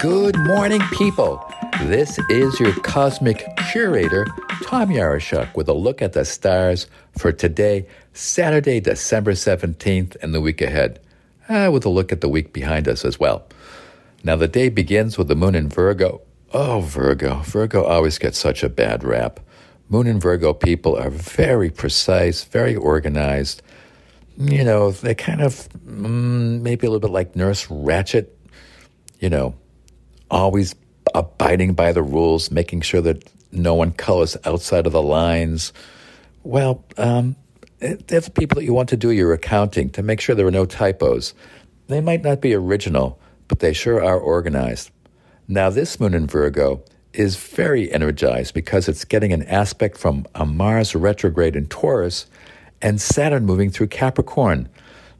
Good morning, people. This is your cosmic curator, Tom Yaroshuk, with a look at the stars for today, Saturday, December 17th, and the week ahead, uh, with a look at the week behind us as well. Now, the day begins with the moon in Virgo. Oh, Virgo. Virgo always gets such a bad rap. Moon and Virgo people are very precise, very organized. You know, they kind of mm, maybe a little bit like Nurse Ratched. you know, always abiding by the rules, making sure that no one colors outside of the lines. Well, um, they're people that you want to do your accounting to make sure there are no typos. They might not be original, but they sure are organized. Now, this moon in Virgo is very energized because it's getting an aspect from a Mars retrograde in Taurus and Saturn moving through Capricorn.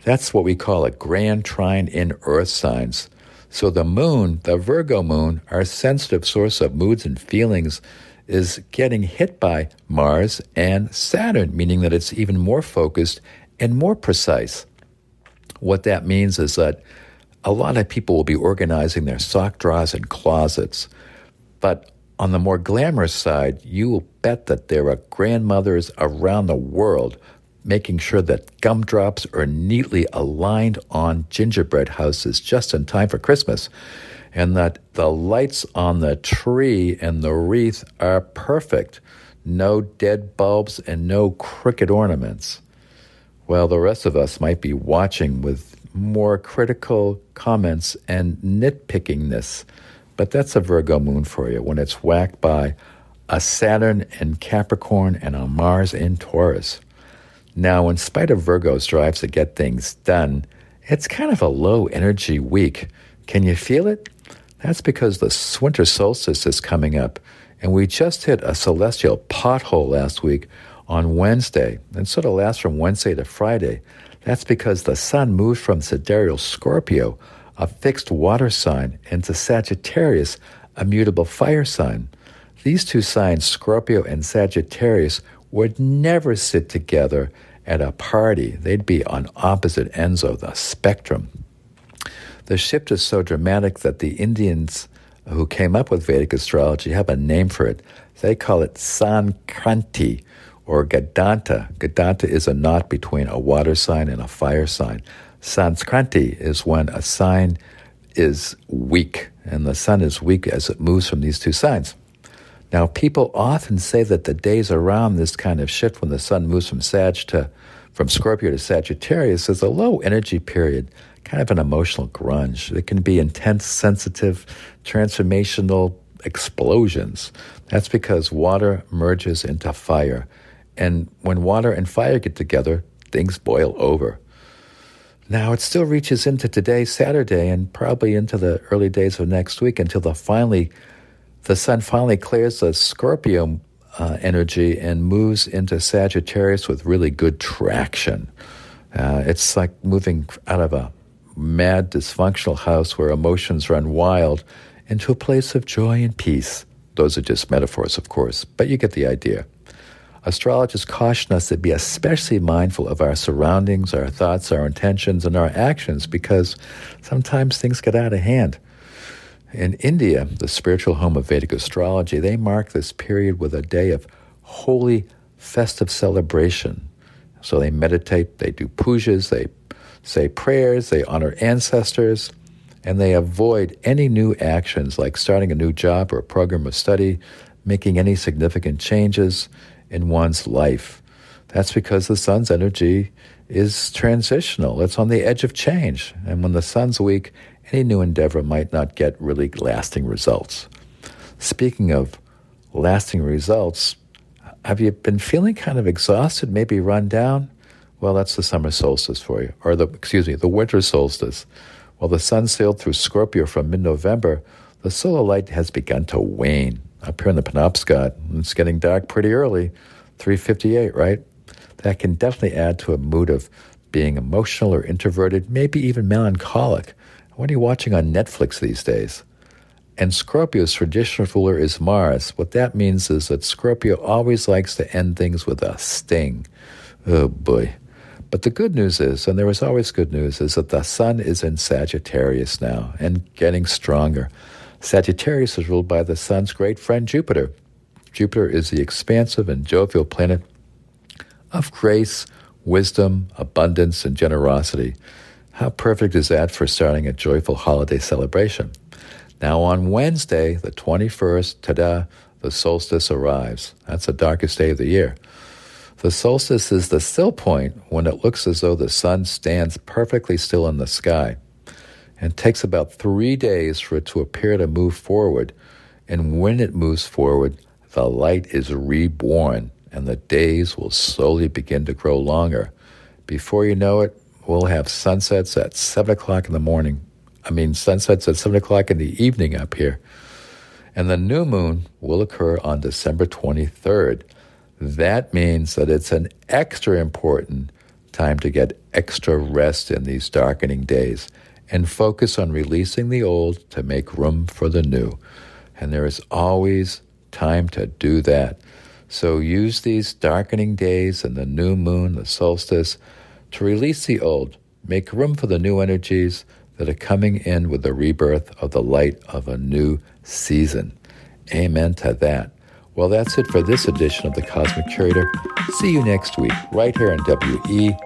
That's what we call a grand trine in earth signs. So the moon, the Virgo moon, our sensitive source of moods and feelings, is getting hit by Mars and Saturn, meaning that it's even more focused and more precise. What that means is that a lot of people will be organizing their sock drawers and closets. But on the more glamorous side, you will bet that there are grandmothers around the world making sure that gumdrops are neatly aligned on gingerbread houses just in time for Christmas, and that the lights on the tree and the wreath are perfect. No dead bulbs and no crooked ornaments. Well, the rest of us might be watching with more critical comments and nitpickingness, but that's a Virgo moon for you when it's whacked by a Saturn in Capricorn and a Mars in Taurus. Now, in spite of Virgo's drives to get things done, it's kind of a low energy week. Can you feel it? That's because the winter solstice is coming up, and we just hit a celestial pothole last week on Wednesday, and sort of lasts from Wednesday to Friday. That's because the sun moved from sidereal Scorpio, a fixed water sign, into Sagittarius, a mutable fire sign. These two signs, Scorpio and Sagittarius, would never sit together at a party. They'd be on opposite ends of the spectrum. The shift is so dramatic that the Indians who came up with Vedic astrology have a name for it. They call it Sankranti or Gandanta. Gandanta is a knot between a water sign and a fire sign. Sankranti is when a sign is weak, and the sun is weak as it moves from these two signs. Now, people often say that the days around this kind of shift when the sun moves from Sag to from Scorpio to Sagittarius is a low energy period, kind of an emotional grunge. It can be intense, sensitive, transformational explosions. That's because water merges into fire. And when water and fire get together, things boil over. Now, it still reaches into today, Saturday, and probably into the early days of next week until the finally the sun finally clears the Scorpio uh, energy and moves into Sagittarius with really good traction. Uh, it's like moving out of a mad, dysfunctional house where emotions run wild into a place of joy and peace. Those are just metaphors, of course, but you get the idea. Astrologers caution us to be especially mindful of our surroundings, our thoughts, our intentions, and our actions because sometimes things get out of hand. In India, the spiritual home of Vedic astrology, they mark this period with a day of holy, festive celebration. So they meditate, they do pujas, they say prayers, they honor ancestors, and they avoid any new actions like starting a new job or a program of study, making any significant changes in one's life. That's because the sun's energy is transitional. It's on the edge of change. And when the sun's weak, any new endeavor might not get really lasting results. Speaking of lasting results, have you been feeling kind of exhausted, maybe run down? Well, that's the summer solstice for you, or the excuse me, the winter solstice. While the sun sailed through Scorpio from mid-November, the solar light has begun to wane. Up here in the Penobscot, it's getting dark pretty early, 3:58, right? That can definitely add to a mood of being emotional or introverted, maybe even melancholic. What are you watching on Netflix these days? And Scorpio's traditional ruler is Mars. What that means is that Scorpio always likes to end things with a sting. Oh boy. But the good news is, and there is always good news, is that the sun is in Sagittarius now and getting stronger. Sagittarius is ruled by the sun's great friend Jupiter. Jupiter is the expansive and jovial planet of grace, wisdom, abundance, and generosity. How perfect is that for starting a joyful holiday celebration? Now, on Wednesday, the 21st, ta da, the solstice arrives. That's the darkest day of the year. The solstice is the still point when it looks as though the sun stands perfectly still in the sky. And takes about three days for it to appear to move forward. And when it moves forward, the light is reborn and the days will slowly begin to grow longer. Before you know it, we'll have sunsets at 7 o'clock in the morning. I mean, sunsets at 7 o'clock in the evening up here. And the new moon will occur on December 23rd. That means that it's an extra important time to get extra rest in these darkening days and focus on releasing the old to make room for the new. And there is always time to do that. So use these darkening days and the new moon, the solstice, to release the old, make room for the new energies that are coming in with the rebirth of the light of a new season. Amen to that. Well, that's it for this edition of the Cosmic Curator. See you next week, right here on WERU.